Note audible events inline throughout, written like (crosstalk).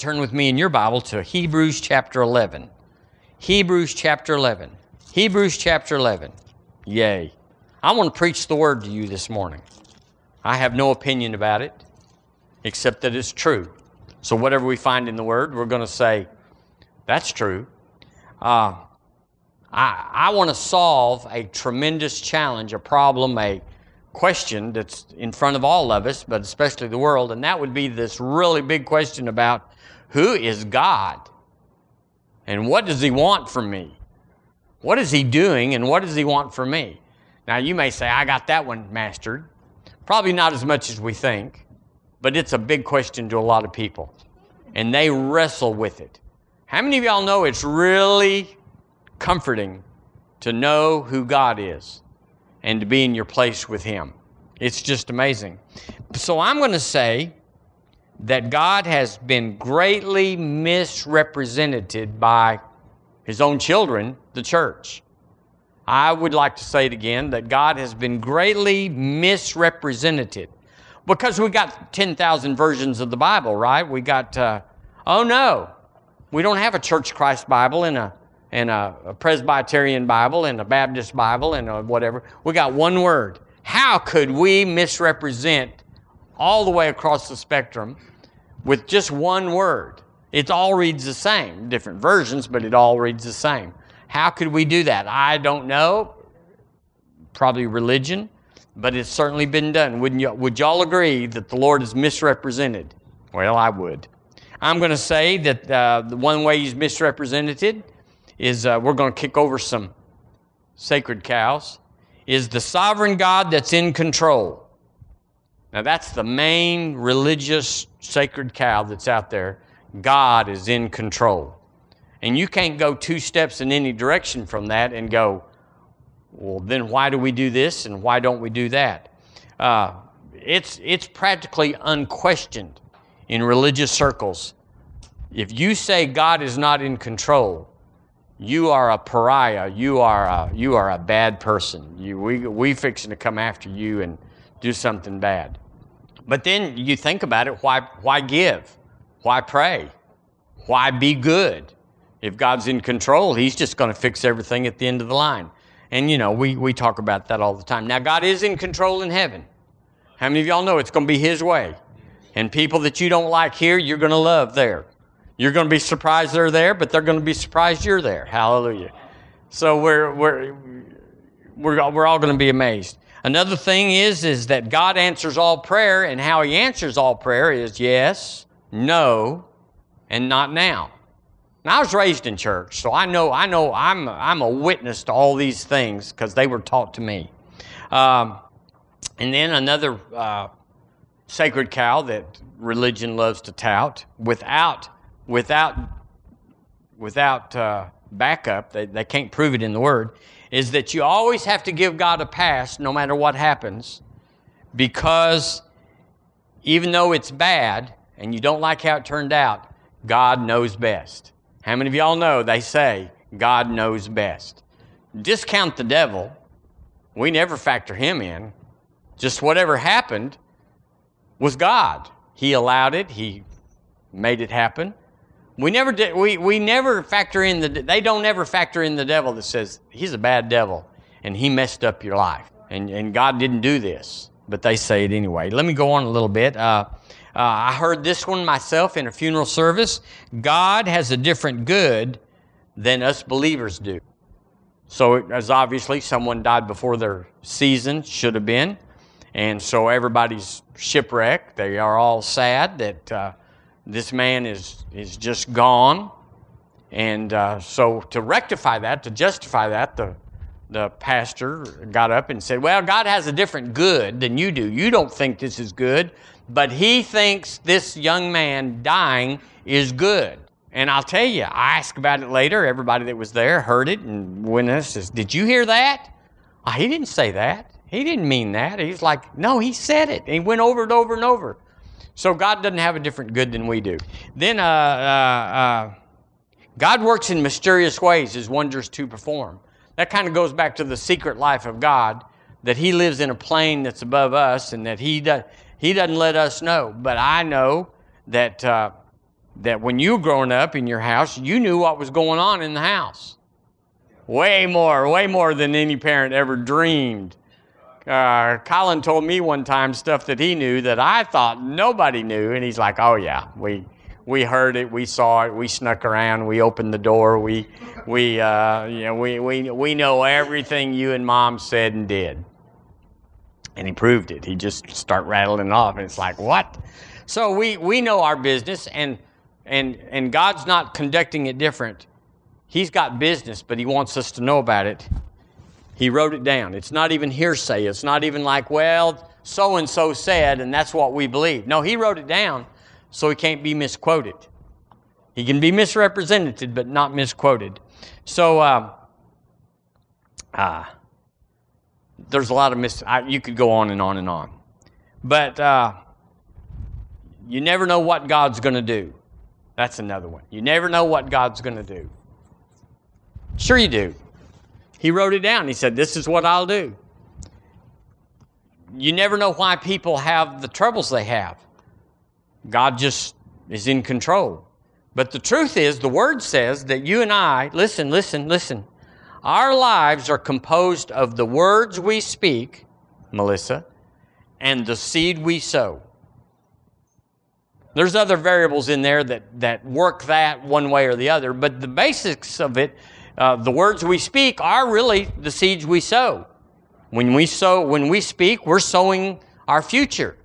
Turn with me in your Bible to Hebrews chapter 11. Hebrews chapter 11. Hebrews chapter 11. Yay. I want to preach the word to you this morning. I have no opinion about it except that it's true. So, whatever we find in the word, we're going to say, that's true. Uh, I, I want to solve a tremendous challenge, a problem, a question that's in front of all of us, but especially the world, and that would be this really big question about who is God? And what does He want from me? What is He doing and what does He want from me? Now, you may say, I got that one mastered. Probably not as much as we think, but it's a big question to a lot of people. And they wrestle with it. How many of y'all know it's really comforting to know who God is and to be in your place with Him? It's just amazing. So I'm going to say that God has been greatly misrepresented by His own children, the church. I would like to say it again that God has been greatly misrepresented because we got 10,000 versions of the Bible, right? We got, uh, oh no, we don't have a Church Christ Bible in a, and a, a Presbyterian Bible and a Baptist Bible and whatever. We got one word. How could we misrepresent all the way across the spectrum with just one word? It all reads the same, different versions, but it all reads the same. How could we do that? I don't know. Probably religion, but it's certainly been done. Wouldn't you, would y'all agree that the Lord is misrepresented? Well, I would. I'm going to say that uh, the one way he's misrepresented is uh, we're going to kick over some sacred cows, is the sovereign God that's in control. Now, that's the main religious sacred cow that's out there. God is in control. And you can't go two steps in any direction from that and go, well, then why do we do this and why don't we do that? Uh, it's, it's practically unquestioned in religious circles. If you say God is not in control, you are a pariah. You are a, you are a bad person. You, we, we fixing to come after you and do something bad. But then you think about it, why, why give? Why pray? Why be good? If God's in control, He's just going to fix everything at the end of the line. And, you know, we, we talk about that all the time. Now, God is in control in heaven. How many of y'all know it's going to be His way? And people that you don't like here, you're going to love there. You're going to be surprised they're there, but they're going to be surprised you're there. Hallelujah. So we're, we're, we're, we're all going to be amazed. Another thing is, is that God answers all prayer, and how He answers all prayer is yes, no, and not now. Now, I was raised in church, so I know, I know I'm, I'm a witness to all these things because they were taught to me. Um, and then another uh, sacred cow that religion loves to tout without, without, without uh, backup, they, they can't prove it in the Word, is that you always have to give God a pass no matter what happens because even though it's bad and you don't like how it turned out, God knows best. How many of y'all know they say God knows best? Discount the devil. We never factor him in. Just whatever happened was God. He allowed it, He made it happen. We never we, we never factor in the, they don't ever factor in the devil that says, he's a bad devil and he messed up your life. And, and God didn't do this, but they say it anyway. Let me go on a little bit. Uh, uh, I heard this one myself in a funeral service. God has a different good than us believers do. So, as obviously someone died before their season should have been. And so everybody's shipwrecked. They are all sad that uh, this man is, is just gone. And uh, so, to rectify that, to justify that, the, the pastor got up and said, Well, God has a different good than you do. You don't think this is good but he thinks this young man dying is good. And I'll tell you, I asked about it later. Everybody that was there heard it and witnessed says, Did you hear that? Oh, he didn't say that. He didn't mean that. He's like, No, he said it. he went over it over and over. So God doesn't have a different good than we do. Then uh, uh, uh, God works in mysterious ways, his wonders to perform. That kind of goes back to the secret life of God, that he lives in a plane that's above us and that he does he doesn't let us know, but I know that uh, that when you were growing up in your house, you knew what was going on in the house. Way more, way more than any parent ever dreamed. Uh, Colin told me one time stuff that he knew that I thought nobody knew, and he's like, "Oh yeah, we we heard it, we saw it, we snuck around, we opened the door, we we uh, you know we we we know everything you and mom said and did." And he proved it. He just start rattling off, and it's like, "What?" So we we know our business, and and and God's not conducting it different. He's got business, but He wants us to know about it. He wrote it down. It's not even hearsay. It's not even like, well, so and so said, and that's what we believe. No, He wrote it down, so He can't be misquoted. He can be misrepresented, but not misquoted. So, uh, uh, there's a lot of mis. I, you could go on and on and on, but uh, you never know what God's going to do. That's another one. You never know what God's going to do. Sure, you do. He wrote it down. He said, This is what I'll do. You never know why people have the troubles they have. God just is in control. But the truth is, the Word says that you and I, listen, listen, listen, our lives are composed of the words we speak, Melissa, and the seed we sow. There's other variables in there that, that work that one way or the other, but the basics of it, uh, the words we speak are really the seeds we sow. When we sow, when we speak, we're sowing our future.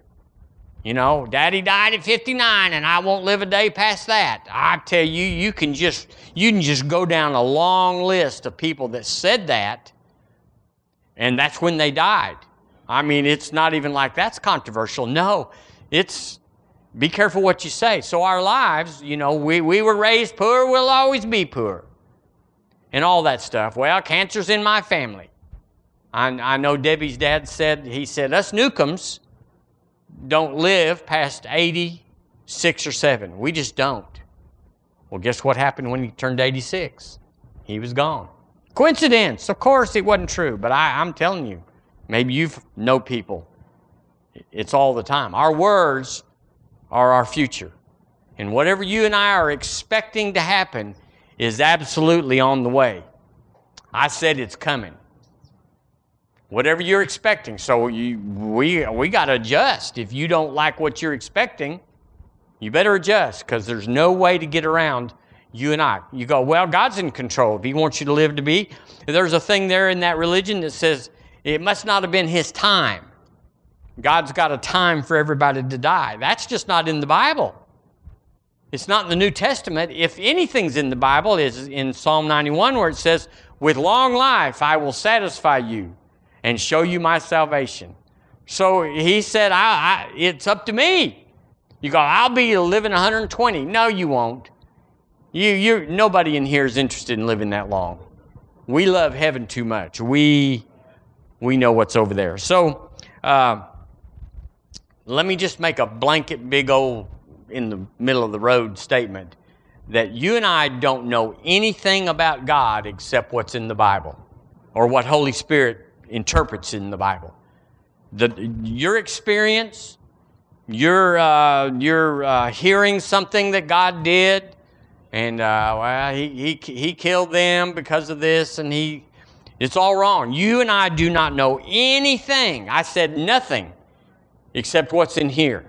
You know, daddy died at 59 and I won't live a day past that. I tell you, you can just you can just go down a long list of people that said that and that's when they died. I mean, it's not even like that's controversial. No, it's be careful what you say. So, our lives, you know, we, we were raised poor, we'll always be poor. And all that stuff. Well, cancer's in my family. I, I know Debbie's dad said, he said, us Newcombs don't live past 86 or 7. We just don't. Well, guess what happened when he turned 86? He was gone. Coincidence. Of course, it wasn't true, but I, I'm telling you, maybe you know people. It's all the time. Our words are our future. And whatever you and I are expecting to happen is absolutely on the way. I said it's coming. Whatever you're expecting. So you, we, we got to adjust. If you don't like what you're expecting, you better adjust because there's no way to get around you and I. You go, well, God's in control. If He wants you to live to be, there's a thing there in that religion that says it must not have been His time. God's got a time for everybody to die. That's just not in the Bible. It's not in the New Testament. If anything's in the Bible, is in Psalm 91 where it says, With long life I will satisfy you and show you my salvation. So he said, I, I, It's up to me. You go, I'll be living 120. No, you won't. You, you, nobody in here is interested in living that long. We love heaven too much. We, we know what's over there. So, uh, let me just make a blanket, big old, in the middle of the road statement that you and I don't know anything about God except what's in the Bible or what Holy Spirit interprets in the Bible. The, your experience, your, uh, your uh, hearing something that God did, and uh, well, he, he, he killed them because of this, and he, it's all wrong. You and I do not know anything. I said nothing except what's in here.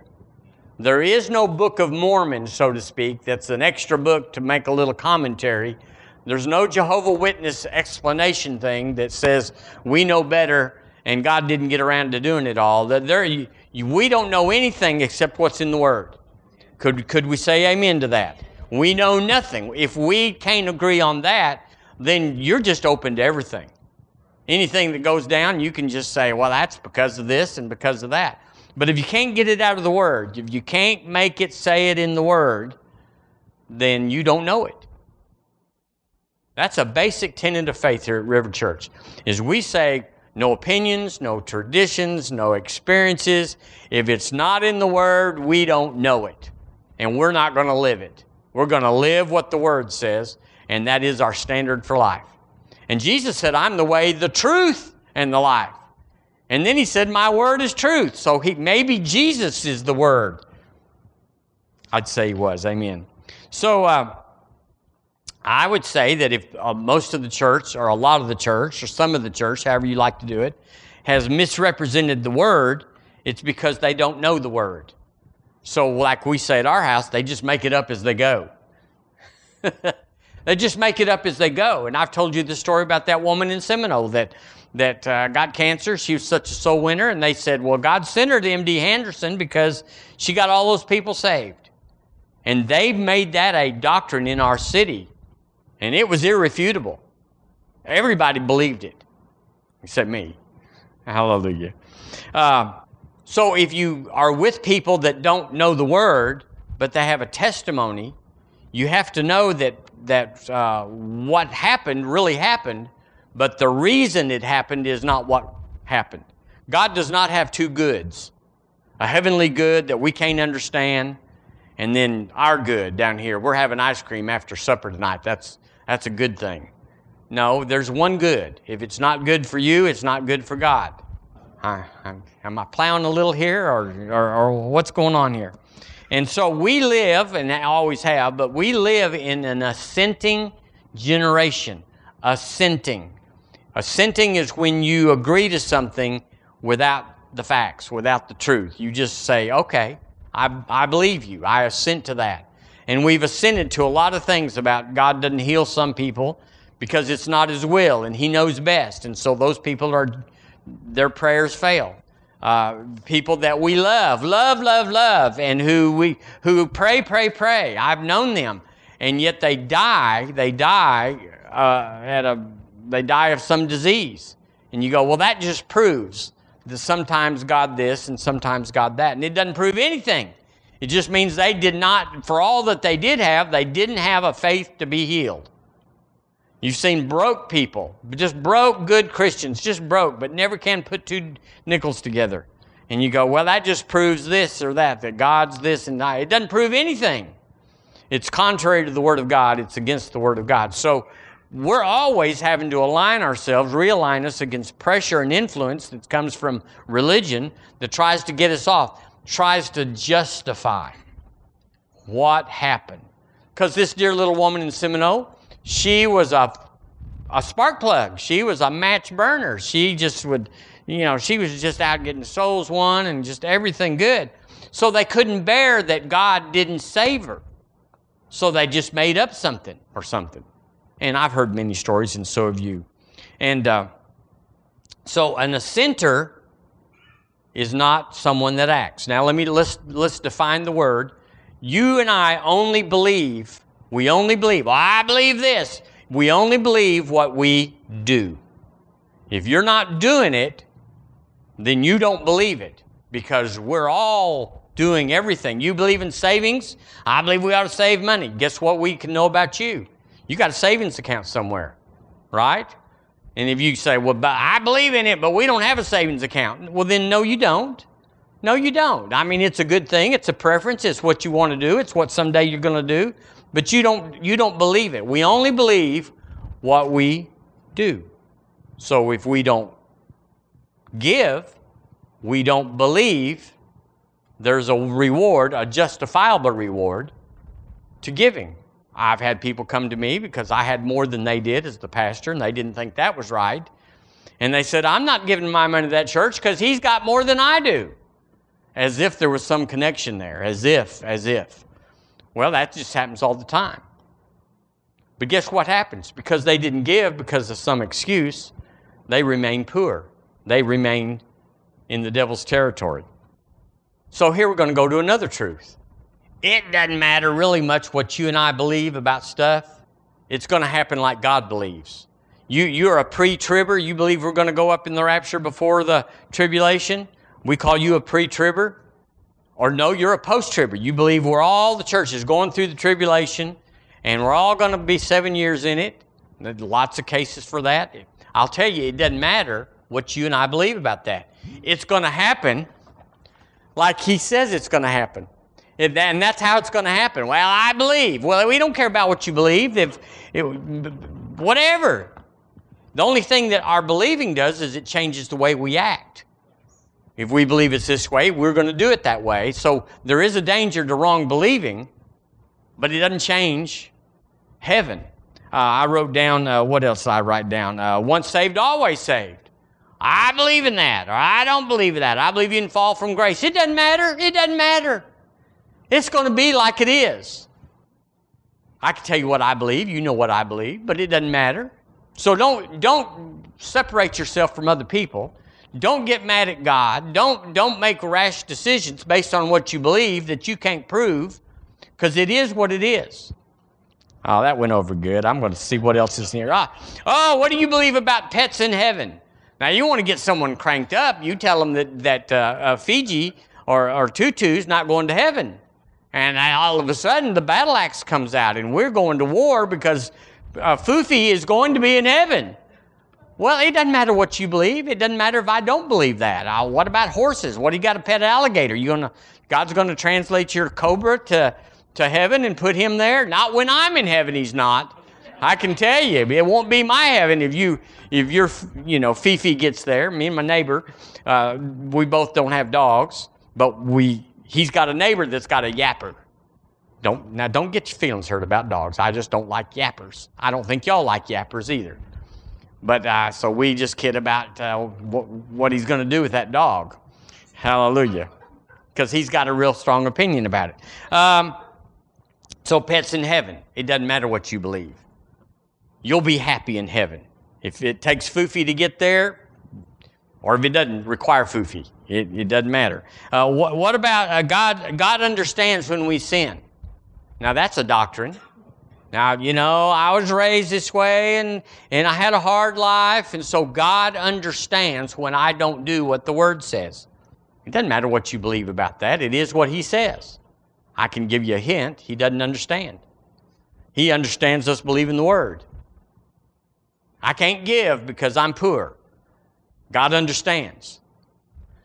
There is no Book of Mormon, so to speak, that's an extra book to make a little commentary. There's no Jehovah Witness explanation thing that says we know better and God didn't get around to doing it all. That there, we don't know anything except what's in the Word. Could, could we say amen to that? We know nothing. If we can't agree on that, then you're just open to everything. Anything that goes down, you can just say, well, that's because of this and because of that. But if you can't get it out of the Word, if you can't make it say it in the Word, then you don't know it. That's a basic tenet of faith here at River Church. Is we say no opinions, no traditions, no experiences. If it's not in the Word, we don't know it. And we're not going to live it. We're going to live what the Word says, and that is our standard for life. And Jesus said, I'm the way, the truth, and the life. And then he said, My word is truth. So he, maybe Jesus is the word. I'd say he was. Amen. So uh, I would say that if uh, most of the church, or a lot of the church, or some of the church, however you like to do it, has misrepresented the word, it's because they don't know the word. So, like we say at our house, they just make it up as they go. (laughs) they just make it up as they go. And I've told you the story about that woman in Seminole that that uh, got cancer. She was such a soul winner, and they said, "Well, God sent her to M.D. Anderson because she got all those people saved." And they've made that a doctrine in our city, and it was irrefutable. Everybody believed it, except me. Hallelujah. Uh, so if you are with people that don't know the word, but they have a testimony, you have to know that that uh, what happened really happened, but the reason it happened is not what happened. God does not have two goods: a heavenly good that we can't understand, and then our good down here. We're having ice cream after supper tonight. That's that's a good thing. No, there's one good. If it's not good for you, it's not good for God. I, am I plowing a little here or, or, or what's going on here? And so we live, and I always have, but we live in an assenting generation. Assenting. Assenting is when you agree to something without the facts, without the truth. You just say, okay, I, I believe you. I assent to that. And we've assented to a lot of things about God doesn't heal some people because it's not His will and He knows best. And so those people are their prayers fail. Uh, people that we love, love, love, love, and who we who pray, pray, pray. I've known them, and yet they die. They die uh, at a they die of some disease, and you go, well, that just proves that sometimes God this and sometimes God that, and it doesn't prove anything. It just means they did not, for all that they did have, they didn't have a faith to be healed. You've seen broke people, just broke good Christians, just broke, but never can put two nickels together. And you go, well, that just proves this or that, that God's this and that. It doesn't prove anything. It's contrary to the Word of God, it's against the Word of God. So we're always having to align ourselves, realign us against pressure and influence that comes from religion that tries to get us off, tries to justify what happened. Because this dear little woman in Seminole, she was a, a spark plug. She was a match burner. She just would, you know, she was just out getting souls won and just everything good. So they couldn't bear that God didn't save her. So they just made up something or something. And I've heard many stories, and so have you. And uh, so an assenter is not someone that acts. Now let me let's let's define the word. You and I only believe we only believe. Well, I believe this. We only believe what we do. If you're not doing it, then you don't believe it because we're all doing everything. You believe in savings? I believe we ought to save money. Guess what we can know about you? You got a savings account somewhere, right? And if you say, well, but I believe in it, but we don't have a savings account, well, then no, you don't. No, you don't. I mean, it's a good thing. It's a preference. It's what you want to do. It's what someday you're going to do. But you don't, you don't believe it. We only believe what we do. So if we don't give, we don't believe there's a reward, a justifiable reward to giving. I've had people come to me because I had more than they did as the pastor, and they didn't think that was right. And they said, I'm not giving my money to that church because he's got more than I do. As if there was some connection there, as if, as if. Well, that just happens all the time. But guess what happens? Because they didn't give because of some excuse, they remain poor. They remain in the devil's territory. So here we're going to go to another truth. It doesn't matter really much what you and I believe about stuff. It's going to happen like God believes. You, you're a pre-tribber. You believe we're going to go up in the rapture before the tribulation. We call you a pre-tribber. Or no, you're a post tribber. You believe we're all the churches going through the tribulation and we're all going to be seven years in it. There's lots of cases for that. I'll tell you, it doesn't matter what you and I believe about that. It's going to happen like he says it's going to happen. And that's how it's going to happen. Well, I believe. Well, we don't care about what you believe. If, it, whatever. The only thing that our believing does is it changes the way we act. If we believe it's this way, we're going to do it that way. So there is a danger to wrong believing, but it doesn't change heaven. Uh, I wrote down, uh, what else did I write down? Uh, once saved, always saved. I believe in that, or I don't believe in that. I believe you can fall from grace. It doesn't matter. It doesn't matter. It's going to be like it is. I can tell you what I believe. You know what I believe, but it doesn't matter. So don't, don't separate yourself from other people. Don't get mad at God. Don't, don't make rash decisions based on what you believe that you can't prove because it is what it is. Oh, that went over good. I'm going to see what else is here. Ah, oh, what do you believe about pets in heaven? Now, you want to get someone cranked up, you tell them that, that uh, uh, Fiji or, or Tutu's not going to heaven. And all of a sudden, the battle axe comes out, and we're going to war because uh, Fufi is going to be in heaven. Well, it doesn't matter what you believe. It doesn't matter if I don't believe that. Uh, what about horses? What do you got to pet alligator? You gonna God's going to translate your cobra to to heaven and put him there? Not when I'm in heaven. He's not. I can tell you, it won't be my heaven if you if your you know Fifi gets there. Me and my neighbor, uh, we both don't have dogs, but we he's got a neighbor that's got a yapper. Don't now don't get your feelings hurt about dogs. I just don't like yappers. I don't think y'all like yappers either. But uh, so we just kid about uh, what, what he's going to do with that dog. Hallelujah. Because he's got a real strong opinion about it. Um, so, pets in heaven, it doesn't matter what you believe. You'll be happy in heaven. If it takes Fufi to get there, or if it doesn't require Fufi, it, it doesn't matter. Uh, what, what, about uh, God? God understands when we sin. Now, that's a doctrine. Now, you know, I was raised this way and, and I had a hard life, and so God understands when I don't do what the Word says. It doesn't matter what you believe about that, it is what He says. I can give you a hint, He doesn't understand. He understands us believing the Word. I can't give because I'm poor. God understands.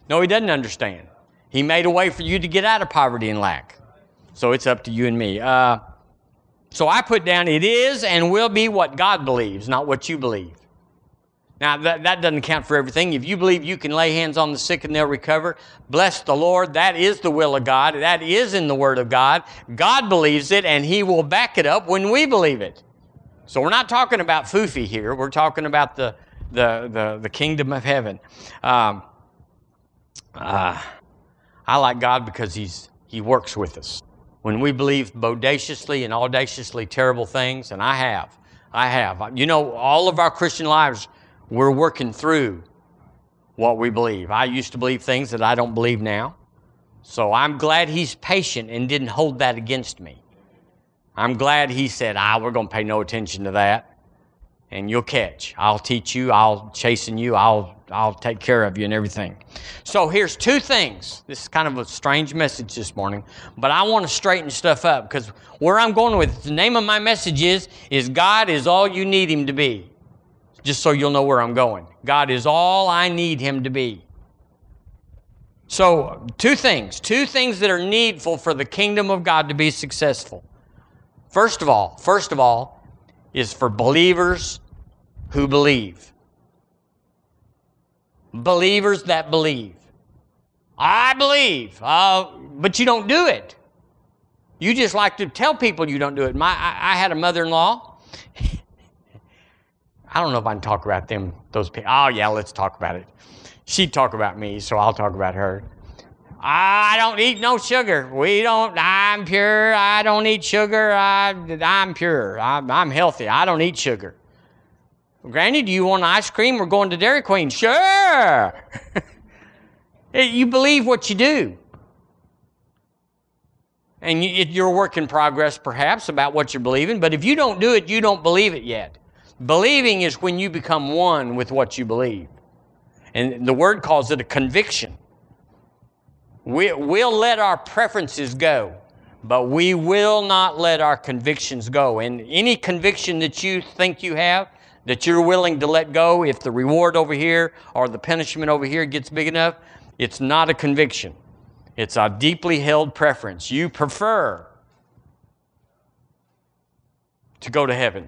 No, He doesn't understand. He made a way for you to get out of poverty and lack. So it's up to you and me. Uh, so I put down it is and will be what God believes, not what you believe. Now, that, that doesn't count for everything. If you believe you can lay hands on the sick and they'll recover, bless the Lord. That is the will of God. That is in the Word of God. God believes it, and He will back it up when we believe it. So we're not talking about foofy here. We're talking about the, the, the, the kingdom of heaven. Um, uh, I like God because he's, He works with us when we believe bodaciously and audaciously terrible things, and I have. I have. You know, all of our Christian lives, we're working through what we believe. I used to believe things that I don't believe now. So I'm glad he's patient and didn't hold that against me. I'm glad he said, ah, we're going to pay no attention to that and you'll catch. I'll teach you, I'll chasten you, I'll I'll take care of you and everything. So here's two things. This is kind of a strange message this morning, but I want to straighten stuff up because where I'm going with the name of my message is is God is all you need him to be. Just so you'll know where I'm going. God is all I need him to be. So, two things, two things that are needful for the kingdom of God to be successful. First of all, first of all, is for believers who believe. Believers that believe. I believe, uh, but you don't do it. You just like to tell people you don't do it. My, I, I had a mother-in-law. (laughs) I don't know if I can talk about them. Those people. Oh yeah, let's talk about it. She'd talk about me, so I'll talk about her. I don't eat no sugar. We don't, I'm pure. I don't eat sugar. I, I'm pure. I'm, I'm healthy. I don't eat sugar. Granny, do you want ice cream? We're going to Dairy Queen. Sure. (laughs) you believe what you do. And you're a work in progress, perhaps, about what you're believing. But if you don't do it, you don't believe it yet. Believing is when you become one with what you believe. And the word calls it a conviction. We, we'll let our preferences go, but we will not let our convictions go. And any conviction that you think you have, that you're willing to let go if the reward over here or the punishment over here gets big enough, it's not a conviction. It's a deeply held preference. You prefer to go to heaven.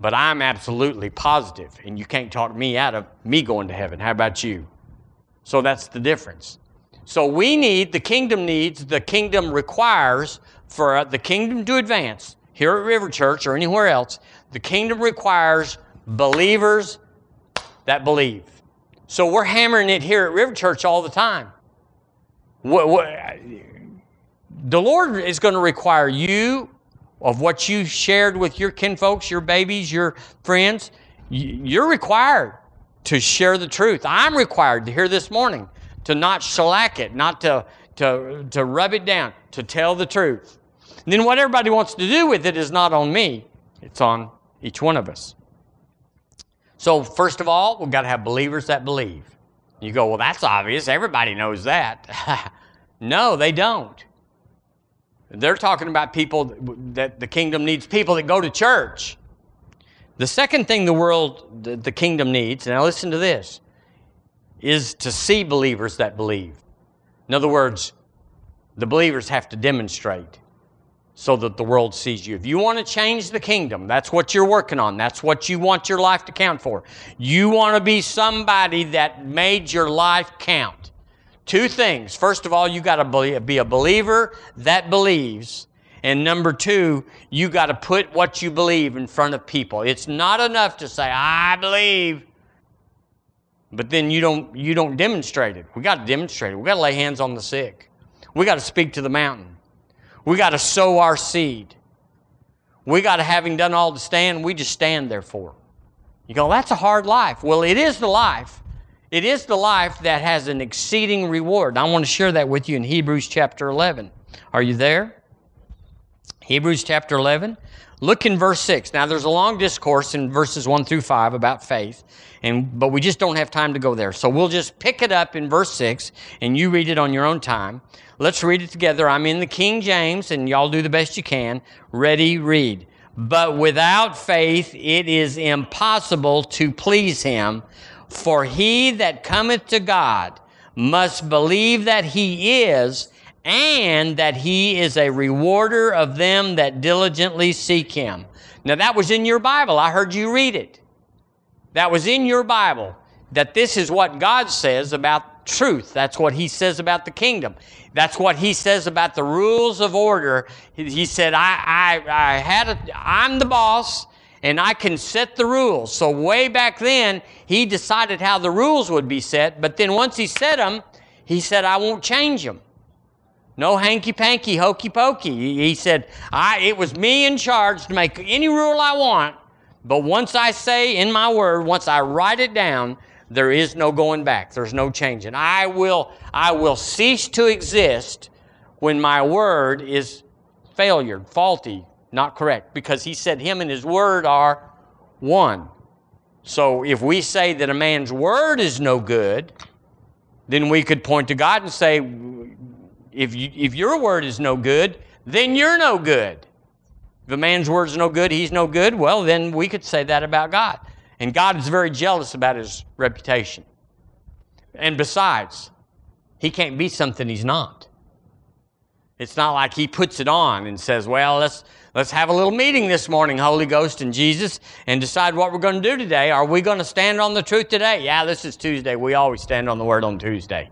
But I'm absolutely positive, and you can't talk me out of me going to heaven. How about you? So that's the difference. So we need, the kingdom needs, the kingdom requires for the kingdom to advance here at River Church or anywhere else, the kingdom requires believers that believe. So we're hammering it here at River Church all the time. What, what, the Lord is going to require you of what you shared with your kinfolks, your babies, your friends. You're required to share the truth. I'm required to hear this morning to not shellac it, not to, to, to rub it down, to tell the truth. And then what everybody wants to do with it is not on me, it's on each one of us. So, first of all, we've got to have believers that believe. You go, well, that's obvious. Everybody knows that. (laughs) no, they don't. They're talking about people that the kingdom needs people that go to church. The second thing the world, the, kingdom needs, now listen to this, is to see believers that believe. In other words, the believers have to demonstrate so that the world sees you. If you want to change the kingdom, that's what you're working on. That's what you want your life to count for. You want to be somebody that made your life count. Two things. First of all, you got to be a believer that believes. And number two, you got to put what you believe in front of people. It's not enough to say, I believe, but then you don't, you don't demonstrate it. We got to demonstrate it. We got to lay hands on the sick. We got to speak to the mountain. We got to sow our seed. We got to, having done all to stand, we just stand there for. You go, that's a hard life. Well, it is the life it is the life that has an exceeding reward. I want to share that with you in Hebrews chapter 11. Are you there? Hebrews chapter 11. Look in verse 6. Now, there's a long discourse in verses 1 through 5 about faith, and, but we just don't have time to go there. So we'll just pick it up in verse 6, and you read it on your own time. Let's read it together. I'm in the King James, and y'all do the best you can. Ready, read. But without faith, it is impossible to please him. For he that cometh to God must believe that he is, and that he is a rewarder of them that diligently seek him. Now, that was in your Bible. I heard you read it. That was in your Bible. That this is what God says about truth. That's what he says about the kingdom. That's what he says about the rules of order. He said, I, I, I had a, I'm the boss and I can set the rules. So way back then, he decided how the rules would be set, but then once he set them, he said, I won't change them. No hanky panky, hokey pokey. He said, I, it was me in charge to make any rule I want, but once I say in my word, once I write it down, there is no going back. There's no changing. I will, I will cease to exist when my word is failure, faulty, not correct because he said him and his word are one. So if we say that a man's word is no good, then we could point to God and say, if, you, if your word is no good, then you're no good. If a man's word is no good, he's no good, well, then we could say that about God. And God is very jealous about his reputation. And besides, he can't be something he's not. It's not like he puts it on and says, well, let's, let's have a little meeting this morning, Holy Ghost and Jesus, and decide what we're going to do today. Are we going to stand on the truth today? Yeah, this is Tuesday. We always stand on the word on Tuesday.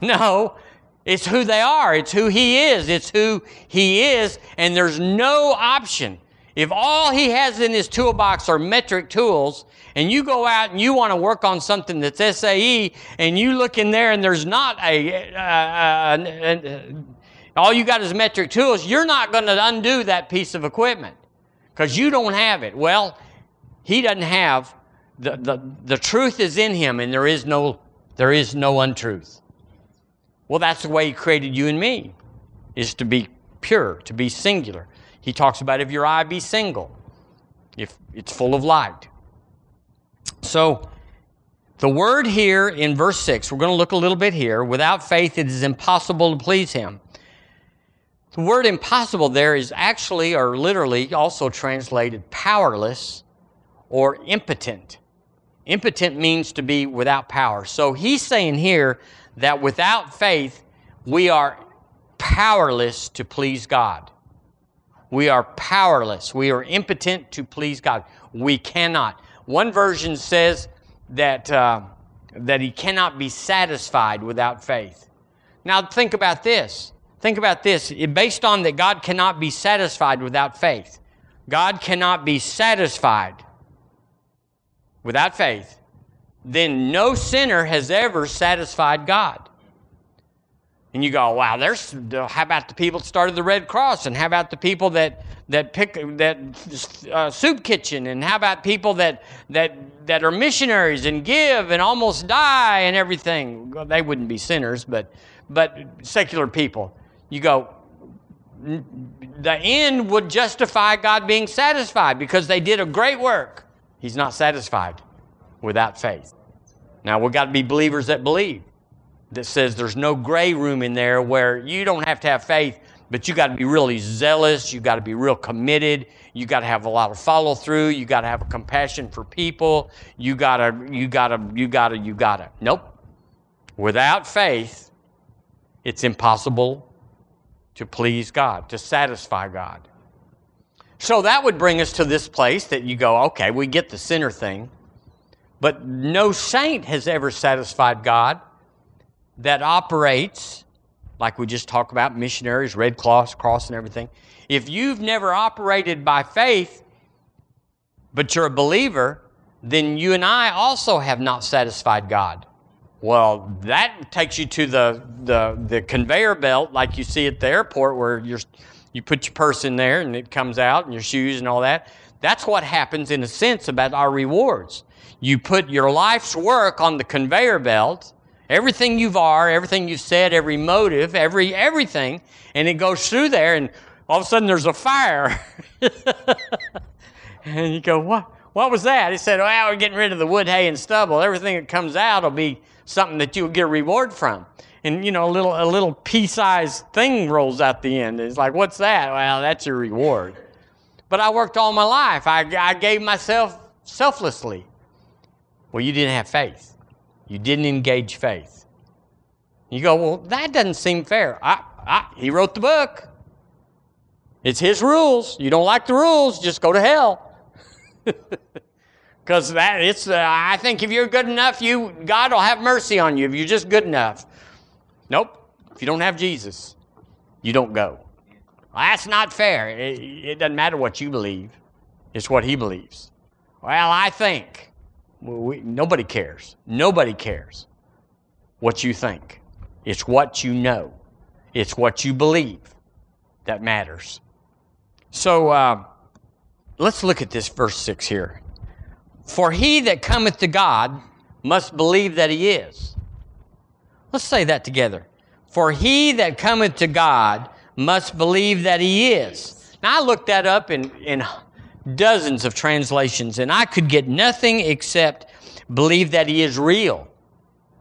No, it's who they are. It's who he is. It's who he is, and there's no option. If all he has in his toolbox are metric tools, and you go out and you want to work on something that's SAE, and you look in there and there's not a, a, a, a all you got is metric tools, you're not going to undo that piece of equipment because you don't have it. Well, he doesn't have the, the, the truth is in him and there is no there is no untruth. Well, that's the way he created you and me, is to be pure, to be singular. He talks about if your eye be single, if it's full of light. So the word here in verse 6, we're going to look a little bit here. Without faith, it is impossible to please him. The word impossible there is actually or literally also translated powerless or impotent. Impotent means to be without power. So he's saying here that without faith, we are powerless to please God. We are powerless. We are impotent to please God. We cannot. One version says that, uh, that he cannot be satisfied without faith. Now think about this. Think about this. Based on that God cannot be satisfied without faith. God cannot be satisfied without faith. Then no sinner has ever satisfied God. And you go, wow, there's how about the people that started the Red Cross, and how about the people that that pick that uh, soup kitchen, and how about people that that that are missionaries and give and almost die and everything? Well, they wouldn't be sinners, but but secular people. You go, the end would justify God being satisfied because they did a great work. He's not satisfied without faith. Now we've got to be believers that believe that says there's no gray room in there where you don't have to have faith, but you got to be really zealous. You got to be real committed. You got to have a lot of follow through. You got to have a compassion for people. You got to, you got to, you got to, you got to. Nope. Without faith, it's impossible to please God, to satisfy God. So that would bring us to this place that you go, okay, we get the sinner thing, but no saint has ever satisfied God that operates, like we just talked about, missionaries, Red Cross, Cross, and everything. If you've never operated by faith, but you're a believer, then you and I also have not satisfied God. Well, that takes you to the, the, the conveyor belt, like you see at the airport, where you're, you put your purse in there and it comes out, and your shoes and all that. That's what happens in a sense about our rewards. You put your life's work on the conveyor belt, everything you've are, everything you've said, every motive, every everything, and it goes through there, and all of a sudden there's a fire. (laughs) and you go, what? What was that? He said, well, we're getting rid of the wood, hay, and stubble. Everything that comes out will be something that you'll get a reward from. And, you know, a little, a little pea-sized thing rolls out the end. It's like, what's that? Well, that's your reward. But I worked all my life. I, I gave myself selflessly. Well, you didn't have faith. You didn't engage faith. You go, well, that doesn't seem fair. I, I, he wrote the book. It's his rules. You don't like the rules, just go to hell. (laughs) Because that it's. Uh, I think if you're good enough, you God will have mercy on you if you're just good enough. Nope. If you don't have Jesus, you don't go. Well, that's not fair. It, it doesn't matter what you believe. It's what He believes. Well, I think. We, nobody cares. Nobody cares what you think. It's what you know. It's what you believe that matters. So uh, let's look at this verse 6 here. For he that cometh to God must believe that he is. Let's say that together. For he that cometh to God must believe that he is. Now, I looked that up in, in dozens of translations, and I could get nothing except believe that he is real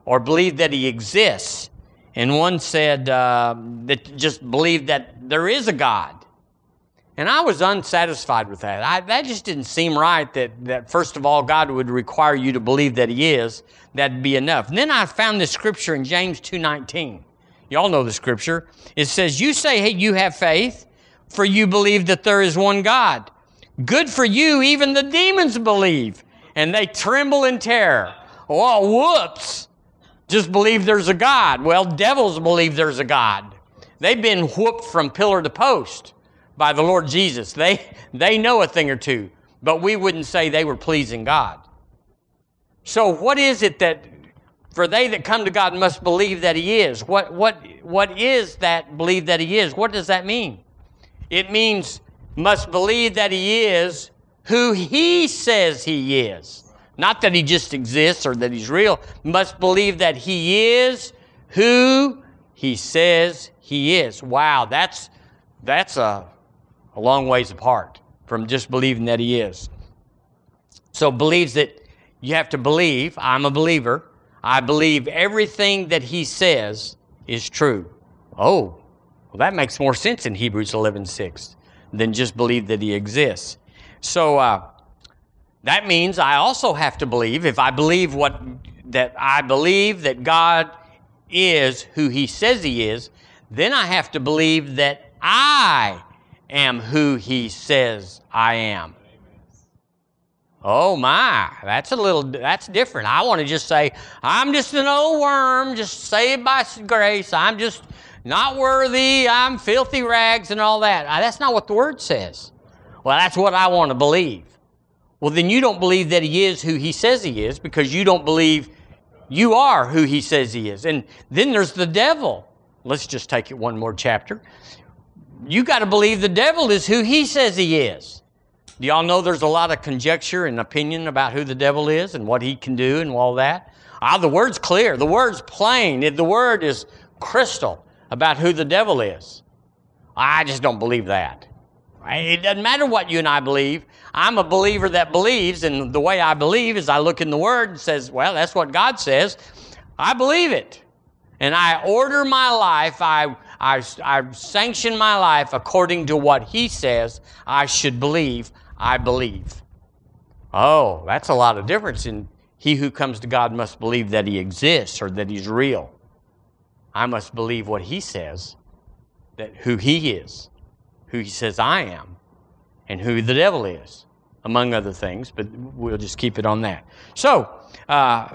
or believe that he exists. And one said uh, that just believe that there is a God. And I was unsatisfied with that. I, that just didn't seem right that, that, first of all, God would require you to believe that He is. That'd be enough. And then I found this scripture in James 2.19. Y'all know the scripture. It says, You say, hey, you have faith, for you believe that there is one God. Good for you, even the demons believe, and they tremble in terror. Oh, whoops. Just believe there's a God. Well, devils believe there's a God. They've been whooped from pillar to post by the Lord Jesus. They, they know a thing or two, but we wouldn't say they were pleasing God. So, what is it that, for they that come to God must believe that He is? What, what, what is that believe that He is? What does that mean? It means must believe that he is who he says he is. Not that he just exists or that he's real. Must believe that he is who he says he is. Wow, that's that's a, a long ways apart from just believing that he is. So believes that you have to believe, I'm a believer. I believe everything that he says is true. Oh, well, that makes more sense in Hebrews 11 6 than just believe that he exists. So uh, that means I also have to believe, if I believe what that I believe that God is who he says he is, then I have to believe that I am who he says I am. Oh my, that's a little, that's different. I want to just say, I'm just an old worm, just saved by grace. I'm just not worthy. I'm filthy rags and all that. Uh, that's not what the word says. Well, that's what I want to believe. Well, then you don't believe that he is who he says he is because you don't believe you are who he says he is. And then there's the devil. Let's just take it one more chapter. You got to believe the devil is who he says he is. Do y'all know there's a lot of conjecture and opinion about who the devil is and what he can do and all that? Ah, the word's clear. The word's plain. The word is crystal about who the devil is. I just don't believe that. It doesn't matter what you and I believe. I'm a believer that believes, and the way I believe is I look in the Word and says, well, that's what God says. I believe it. And I order my life, I, I, I sanction my life according to what He says I should believe. I believe. Oh, that's a lot of difference in he who comes to God must believe that he exists or that he's real. I must believe what he says, that who he is, who he says I am, and who the devil is, among other things, but we'll just keep it on that. So, uh,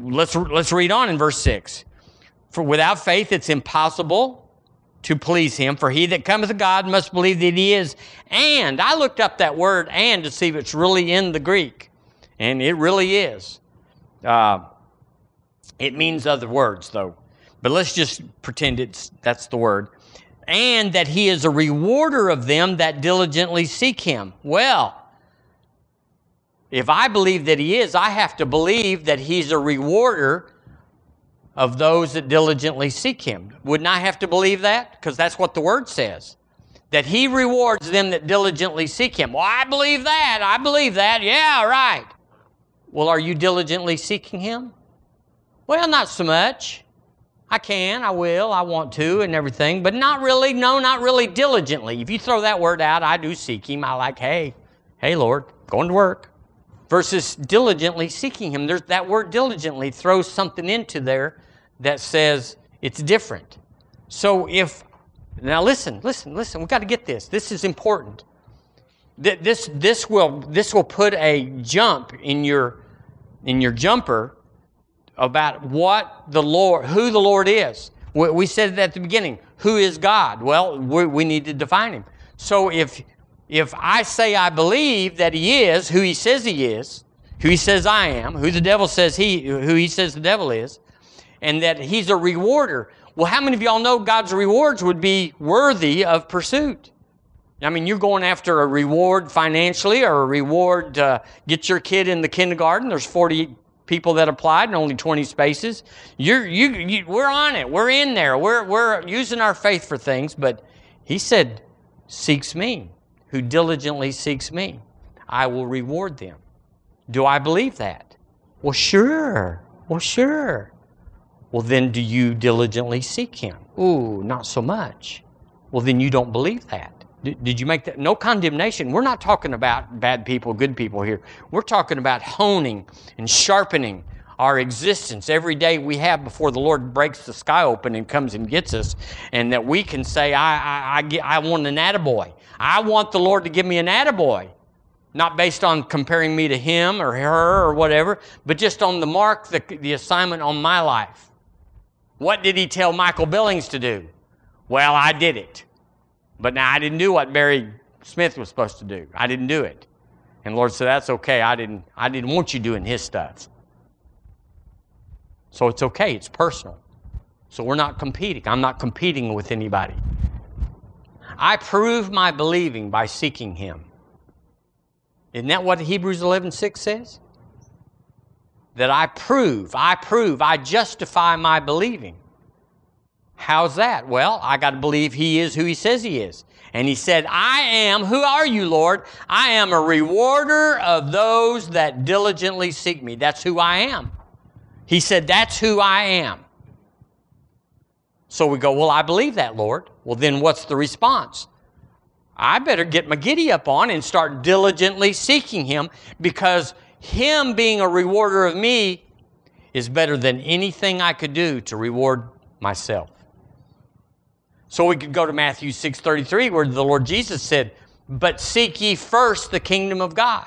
let's, let's read on in verse 6. For without faith it's impossible to please him. For he that cometh to God must believe that he is. And I looked up that word and to see if it's really in the Greek. And it really is. Uh, it means other words, though. But let's just pretend it's that's the word. And that he is a rewarder of them that diligently seek him. Well, if I believe that he is, I have to believe that he's a rewarder of those that diligently seek him. Wouldn't I have to believe that? Because that's what the word says. That he rewards them that diligently seek him. Well, I believe that. I believe that. Yeah, right. Well, are you diligently seeking him? Well, not so much. I can, I will, I want to, and everything, but not really, no, not really diligently. If you throw that word out, I do seek him. I like, hey, hey, Lord, going to work. Versus diligently seeking him. There's that word diligently throws something into there that says it's different. So if, now listen, listen, listen, we've got to get this. This is important. This, this, will, this will put a jump in your, in your jumper about what the Lord, who the Lord is. We, said it at the beginning. Who is God? Well, we, we need to define him. So if, if I say I believe that he is who he says he is, who he says I am, who the devil says he, who he says the devil is, and that He's a rewarder. Well, how many of y'all know God's rewards would be worthy of pursuit? I mean, you're going after a reward financially or a reward to get your kid in the kindergarten. There's 40 people that applied and only 20 spaces. You're, you, you, we're on it. We're in there. We're, we're using our faith for things. But he said, seeks me, who diligently seeks me. I will reward them. Do I believe that? Well, sure. Well, sure. Well, then do you diligently seek him? Ooh, not so much. Well, then you don't believe that. Did you make that? No condemnation. We're not talking about bad people, good people here. We're talking about honing and sharpening our existence every day we have before the Lord breaks the sky open and comes and gets us, and that we can say, I, I, I, get, I want an attaboy. I want the Lord to give me an attaboy. Not based on comparing me to him or her or whatever, but just on the mark, the, the assignment on my life. What did he tell Michael Billings to do? Well, I did it. But now I didn't do what Barry Smith was supposed to do. I didn't do it. And Lord said, That's okay. I didn't, I didn't want you doing his stuff. So it's okay. It's personal. So we're not competing. I'm not competing with anybody. I prove my believing by seeking him. Isn't that what Hebrews 11 6 says? that I prove, I prove, I justify my believing. How's that? Well, I got to believe he is who he says he is. And he said, I am, who are you, Lord? I am a rewarder of those that diligently seek me. That's who I am. He said, That's who I am. So we go, Well, I believe that, Lord. Well, then what's the response? I better get my giddy up on and start diligently seeking him because him being a rewarder of me is better than anything I could do to reward myself. So we could go to Matthew 6:33 where the Lord Jesus said, "But seek ye first the kingdom of God."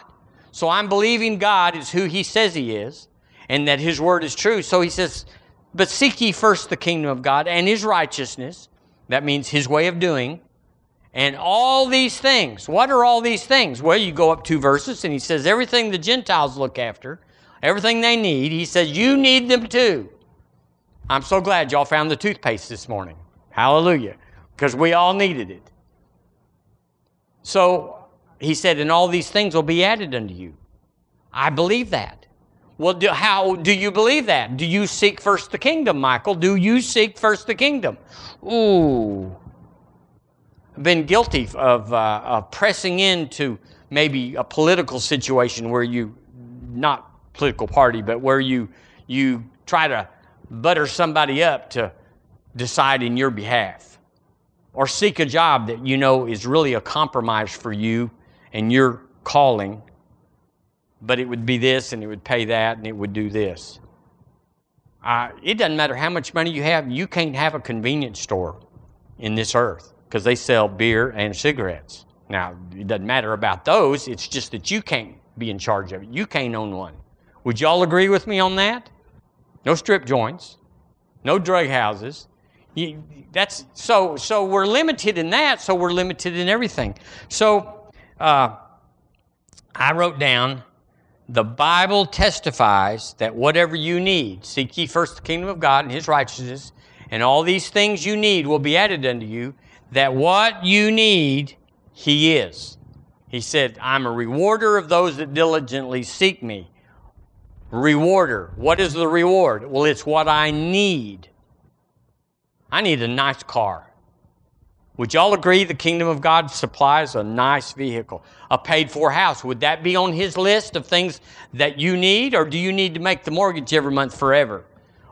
So I'm believing God is who He says He is and that His word is true. So He says, But seek ye first the kingdom of God and His righteousness. That means His way of doing. And all these things. What are all these things? Well, you go up two verses and He says, Everything the Gentiles look after, everything they need, He says, You need them too. I'm so glad y'all found the toothpaste this morning. Hallelujah. Because we all needed it. So he said, and all these things will be added unto you. I believe that. Well, do, how do you believe that? Do you seek first the kingdom, Michael? Do you seek first the kingdom? Ooh. I've been guilty of, uh, of pressing into maybe a political situation where you, not political party, but where you, you try to butter somebody up to decide in your behalf or seek a job that you know is really a compromise for you and your calling, but it would be this and it would pay that and it would do this. Uh, it doesn't matter how much money you have, you can't have a convenience store in this earth because they sell beer and cigarettes. Now, it doesn't matter about those, it's just that you can't be in charge of it. You can't own one. Would y'all agree with me on that? No strip joints, no drug houses, you, that's so. So we're limited in that. So we're limited in everything. So uh, I wrote down. The Bible testifies that whatever you need, seek ye first the kingdom of God and His righteousness, and all these things you need will be added unto you. That what you need, He is. He said, I'm a rewarder of those that diligently seek me. Rewarder. What is the reward? Well, it's what I need. I need a nice car. Would y'all agree the kingdom of God supplies a nice vehicle, a paid for house? Would that be on his list of things that you need, or do you need to make the mortgage every month forever?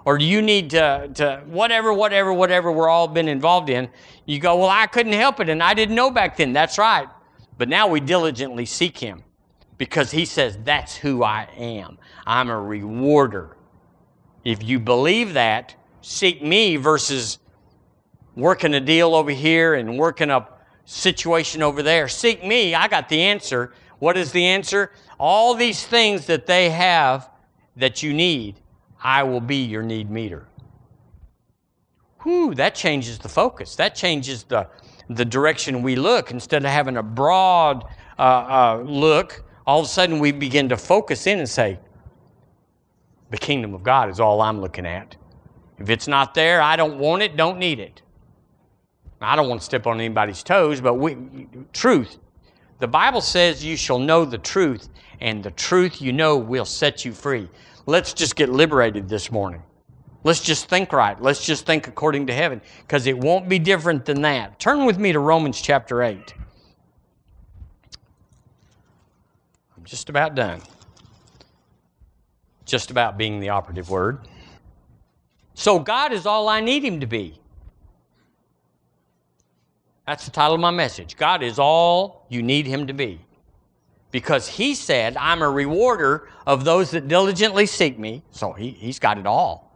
Or do you need to, to whatever, whatever, whatever we're all been involved in? You go, well, I couldn't help it, and I didn't know back then. That's right. But now we diligently seek him because he says, that's who I am. I'm a rewarder. If you believe that, seek me versus working a deal over here and working a situation over there. Seek me. I got the answer. What is the answer? All these things that they have that you need, I will be your need meter. Whew, that changes the focus. That changes the, the direction we look. Instead of having a broad uh, uh, look, all of a sudden we begin to focus in and say, the kingdom of God is all I'm looking at. If it's not there, I don't want it, don't need it. I don't want to step on anybody's toes, but we, truth. The Bible says you shall know the truth, and the truth you know will set you free. Let's just get liberated this morning. Let's just think right. Let's just think according to heaven, because it won't be different than that. Turn with me to Romans chapter 8. I'm just about done. Just about being the operative word. So, God is all I need Him to be. That's the title of my message. God is all you need Him to be. Because He said, I'm a rewarder of those that diligently seek me. So he, He's got it all.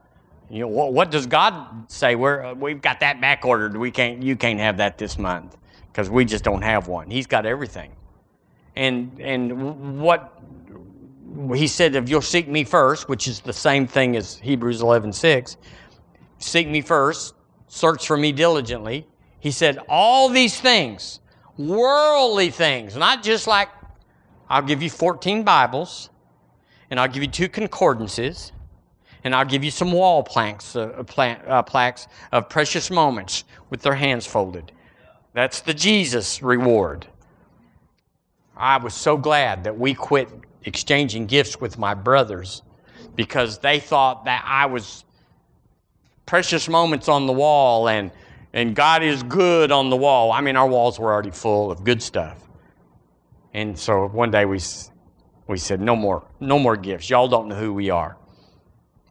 You know, what, what does God say? We're, uh, we've got that back ordered. We can't, you can't have that this month because we just don't have one. He's got everything. And, and what he said, if you'll seek me first, which is the same thing as Hebrews 11 6, seek me first, search for me diligently, he said, all these things, worldly things, not just like, I'll give you 14 Bibles, and I'll give you two concordances, and I'll give you some wall planks, uh, plant, uh, plaques of precious moments with their hands folded. That's the Jesus reward. I was so glad that we quit exchanging gifts with my brothers because they thought that I was precious moments on the wall and and God is good on the wall. I mean, our walls were already full of good stuff. And so one day we, we said, no more, no more gifts. Y'all don't know who we are.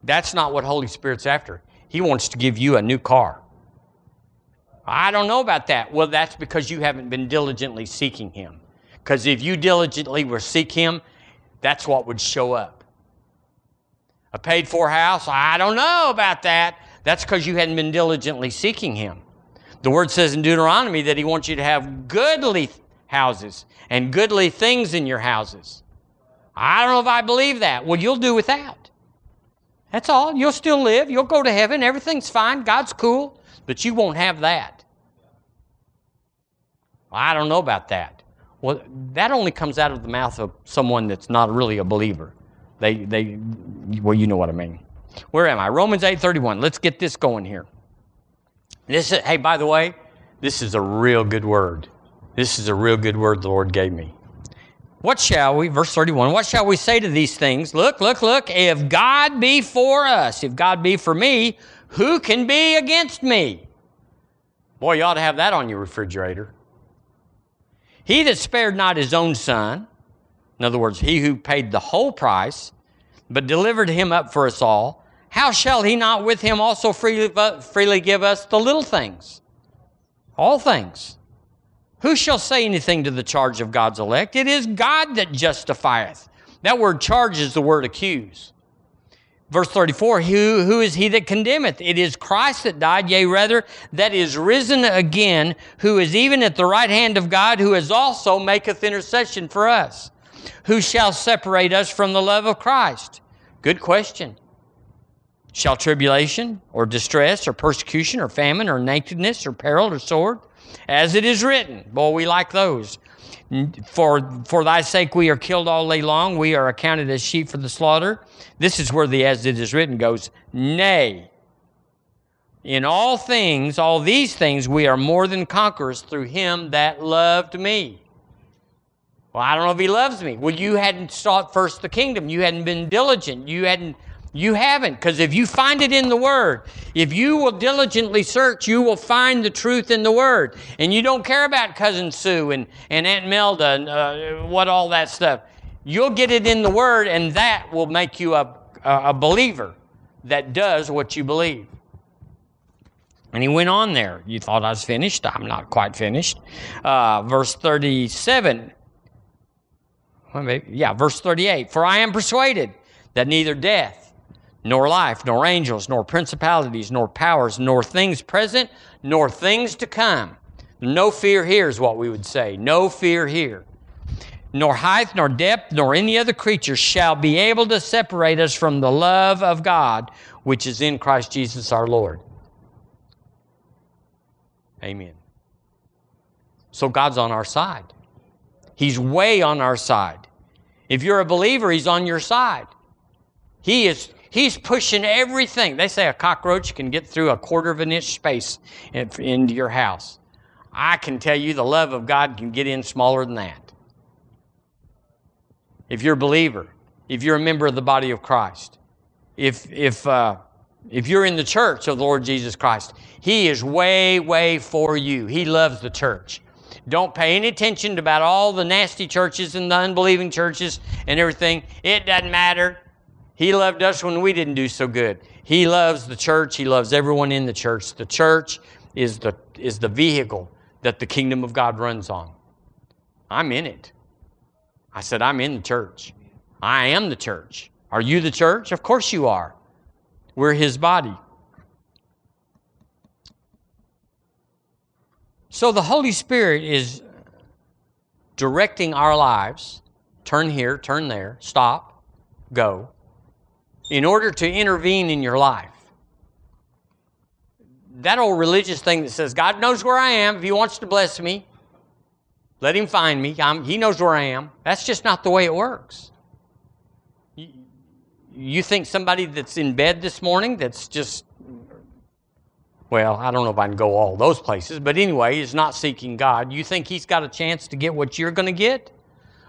That's not what Holy Spirit's after. He wants to give you a new car. I don't know about that. Well, that's because you haven't been diligently seeking Him. Because if you diligently were seek Him, that's what would show up. A paid for house, I don't know about that. That's because you hadn't been diligently seeking Him. The word says in Deuteronomy that he wants you to have goodly houses and goodly things in your houses. I don't know if I believe that. Well, you'll do without. That's all. You'll still live. You'll go to heaven. Everything's fine. God's cool. But you won't have that. Well, I don't know about that. Well, that only comes out of the mouth of someone that's not really a believer. They, they, well, you know what I mean. Where am I? Romans 8:31. Let's get this going here. This is, hey, by the way, this is a real good word. This is a real good word the Lord gave me. What shall we, verse 31, what shall we say to these things? Look, look, look. If God be for us, if God be for me, who can be against me? Boy, you ought to have that on your refrigerator. He that spared not his own son, in other words, he who paid the whole price, but delivered him up for us all, how shall he not with him also freely, freely give us the little things? All things. Who shall say anything to the charge of God's elect? It is God that justifieth. That word charge is the word accuse. Verse 34, who, who is he that condemneth? It is Christ that died, yea, rather, that is risen again, who is even at the right hand of God, who is also maketh intercession for us. Who shall separate us from the love of Christ? Good question. Shall tribulation, or distress, or persecution, or famine, or nakedness, or peril, or sword? As it is written. Boy, we like those. For, for thy sake we are killed all day long. We are accounted as sheep for the slaughter. This is where the as it is written goes, Nay, in all things, all these things, we are more than conquerors through him that loved me. Well, I don't know if he loves me. Well, you hadn't sought first the kingdom. You hadn't been diligent. You hadn't you haven't, because if you find it in the Word, if you will diligently search, you will find the truth in the Word. And you don't care about Cousin Sue and, and Aunt Melda and uh, what all that stuff. You'll get it in the Word, and that will make you a, a believer that does what you believe. And he went on there. You thought I was finished? I'm not quite finished. Uh, verse 37. Well, maybe, yeah, verse 38. For I am persuaded that neither death, nor life, nor angels, nor principalities, nor powers, nor things present, nor things to come. No fear here is what we would say. No fear here. Nor height, nor depth, nor any other creature shall be able to separate us from the love of God, which is in Christ Jesus our Lord. Amen. So God's on our side. He's way on our side. If you're a believer, He's on your side. He is He's pushing everything. They say a cockroach can get through a quarter of an inch space into your house. I can tell you the love of God can get in smaller than that. If you're a believer, if you're a member of the body of Christ, if, if, uh, if you're in the church of the Lord Jesus Christ, He is way, way for you. He loves the church. Don't pay any attention about all the nasty churches and the unbelieving churches and everything. It doesn't matter. He loved us when we didn't do so good. He loves the church. He loves everyone in the church. The church is the, is the vehicle that the kingdom of God runs on. I'm in it. I said, I'm in the church. I am the church. Are you the church? Of course you are. We're his body. So the Holy Spirit is directing our lives. Turn here, turn there, stop, go in order to intervene in your life. That old religious thing that says, God knows where I am. If He wants to bless me, let Him find me. I'm, he knows where I am. That's just not the way it works. You, you think somebody that's in bed this morning that's just, well, I don't know if I can go all those places, but anyway, is not seeking God. You think He's got a chance to get what you're going to get?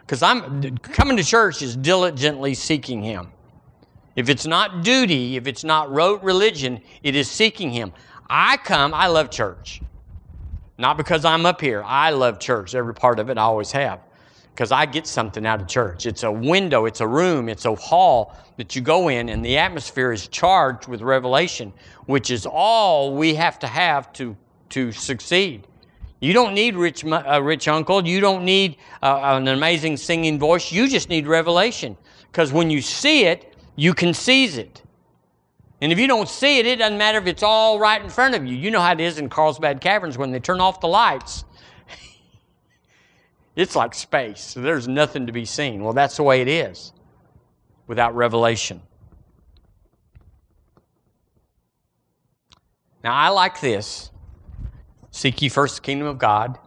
Because I'm coming to church is diligently seeking Him. If it's not duty, if it's not rote religion, it is seeking Him. I come, I love church. Not because I'm up here. I love church, every part of it, I always have. Because I get something out of church. It's a window, it's a room, it's a hall that you go in, and the atmosphere is charged with revelation, which is all we have to have to, to succeed. You don't need rich, a rich uncle. You don't need uh, an amazing singing voice. You just need revelation. Because when you see it, you can seize it. And if you don't see it, it doesn't matter if it's all right in front of you. You know how it is in Carlsbad Caverns when they turn off the lights. (laughs) It's like space. There's nothing to be seen. Well, that's the way it is without revelation. Now, I like this. Seek ye first the kingdom of God.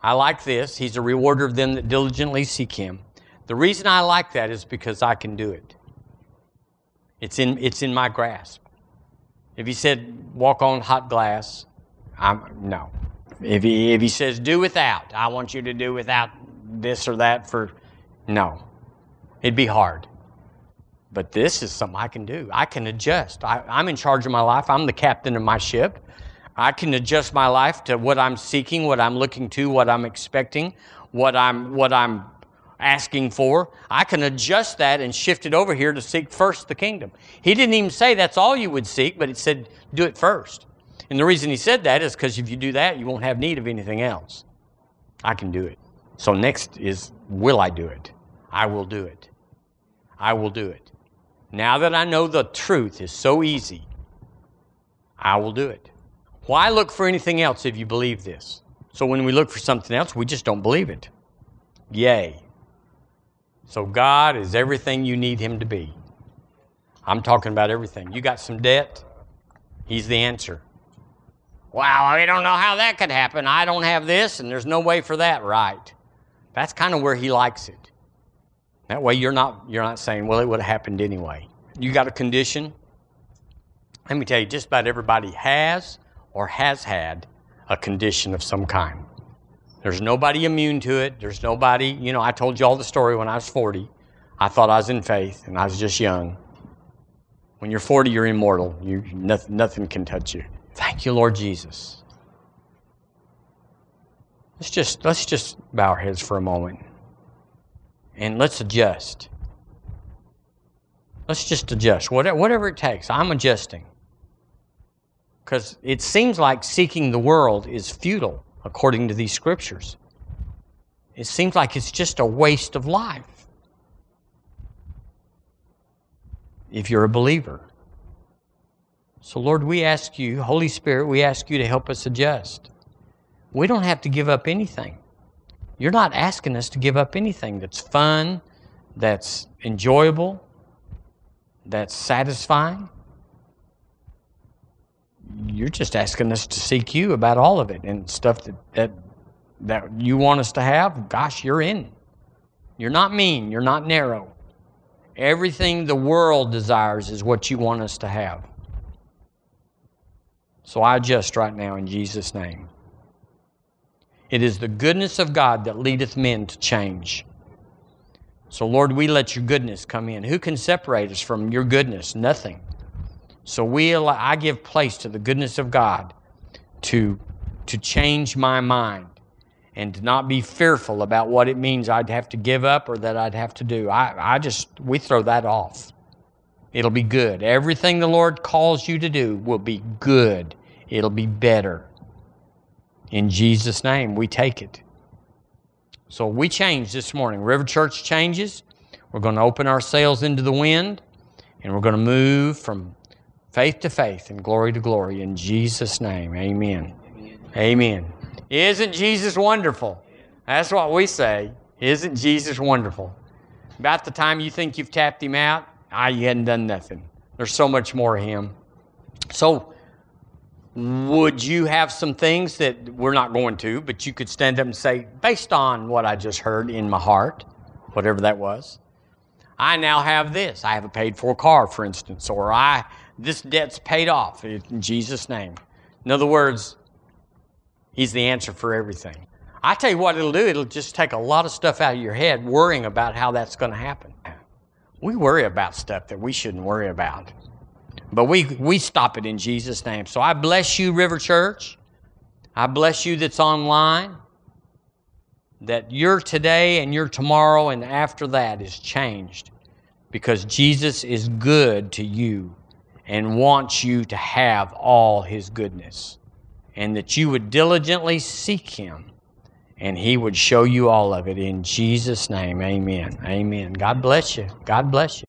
I like this. He's a rewarder of them that diligently seek him. The reason I like that is because I can do it. It's in, it's in my grasp. If he said, walk on hot glass, I'm, no. If he, if he says, do without, I want you to do without this or that for, no. It'd be hard. But this is something I can do. I can adjust. I, I'm in charge of my life. I'm the captain of my ship. I can adjust my life to what I'm seeking, what I'm looking to, what I'm expecting, what I'm, what I'm asking for. I can adjust that and shift it over here to seek first the kingdom. He didn't even say that's all you would seek, but it said do it first. And the reason he said that is because if you do that, you won't have need of anything else. I can do it. So next is, will I do it? I will do it. I will do it. Now that I know the truth is so easy, I will do it. Why look for anything else if you believe this? So when we look for something else, we just don't believe it. Yay. So God is everything you need Him to be. I'm talking about everything. You got some debt? He's the answer. Wow, I don't know how that could happen. I don't have this, and there's no way for that. Right. That's kind of where He likes it. That way you're not, you're not saying, well, it would have happened anyway. You got a condition? Let me tell you, just about everybody has or has had a condition of some kind. There's nobody immune to it. There's nobody, you know, I told you all the story when I was 40. I thought I was in faith and I was just young. When you're 40, you're immortal. You, nothing, nothing can touch you. Thank you, Lord Jesus. Let's just, let's just bow our heads for a moment and let's adjust. Let's just adjust, whatever, whatever it takes. I'm adjusting. Because it seems like seeking the world is futile, according to these scriptures. It seems like it's just a waste of life if you're a believer. So, Lord, we ask you, Holy Spirit, we ask you to help us adjust. We don't have to give up anything. You're not asking us to give up anything that's fun, that's enjoyable, that's satisfying. You're just asking us to seek you about all of it and stuff that, that, that you want us to have. Gosh, you're in. You're not mean, you're not narrow. Everything the world desires is what you want us to have. So I adjust right now in Jesus' name. It is the goodness of God that leadeth men to change. So, Lord, we let your goodness come in. Who can separate us from your goodness? Nothing. So we allow, I give place to the goodness of God to, to change my mind and to not be fearful about what it means I'd have to give up or that I'd have to do. I, I just, we throw that off. It'll be good. Everything the Lord calls you to do will be good. It'll be better. In Jesus' name, we take it. So we change this morning. River Church changes. We're going to open our sails into the wind, and we're going to move from faith to faith and glory to glory. In Jesus' name, amen. Amen. Isn't Jesus wonderful? That's what we say. Isn't Jesus wonderful? About the time you think you've tapped him out, ah, you hadn't done nothing. There's so much more of him. So, would you have some things that we're not going to, but you could stand up and say, based on what I just heard in my heart, whatever that was, I now have this. I have a paid for car, for instance, or I this debt's paid off in Jesus' name. In other words, He's the answer for everything. I tell you what it'll do, it'll just take a lot of stuff out of your head worrying about how that's going to happen. We worry about stuff that we shouldn't worry about. But we, we stop it in Jesus' name. So I bless you, River Church. I bless you that's online. That your today and your tomorrow and after that is changed because Jesus is good to you and wants you to have all his goodness. And that you would diligently seek him and he would show you all of it in Jesus' name. Amen. Amen. God bless you. God bless you.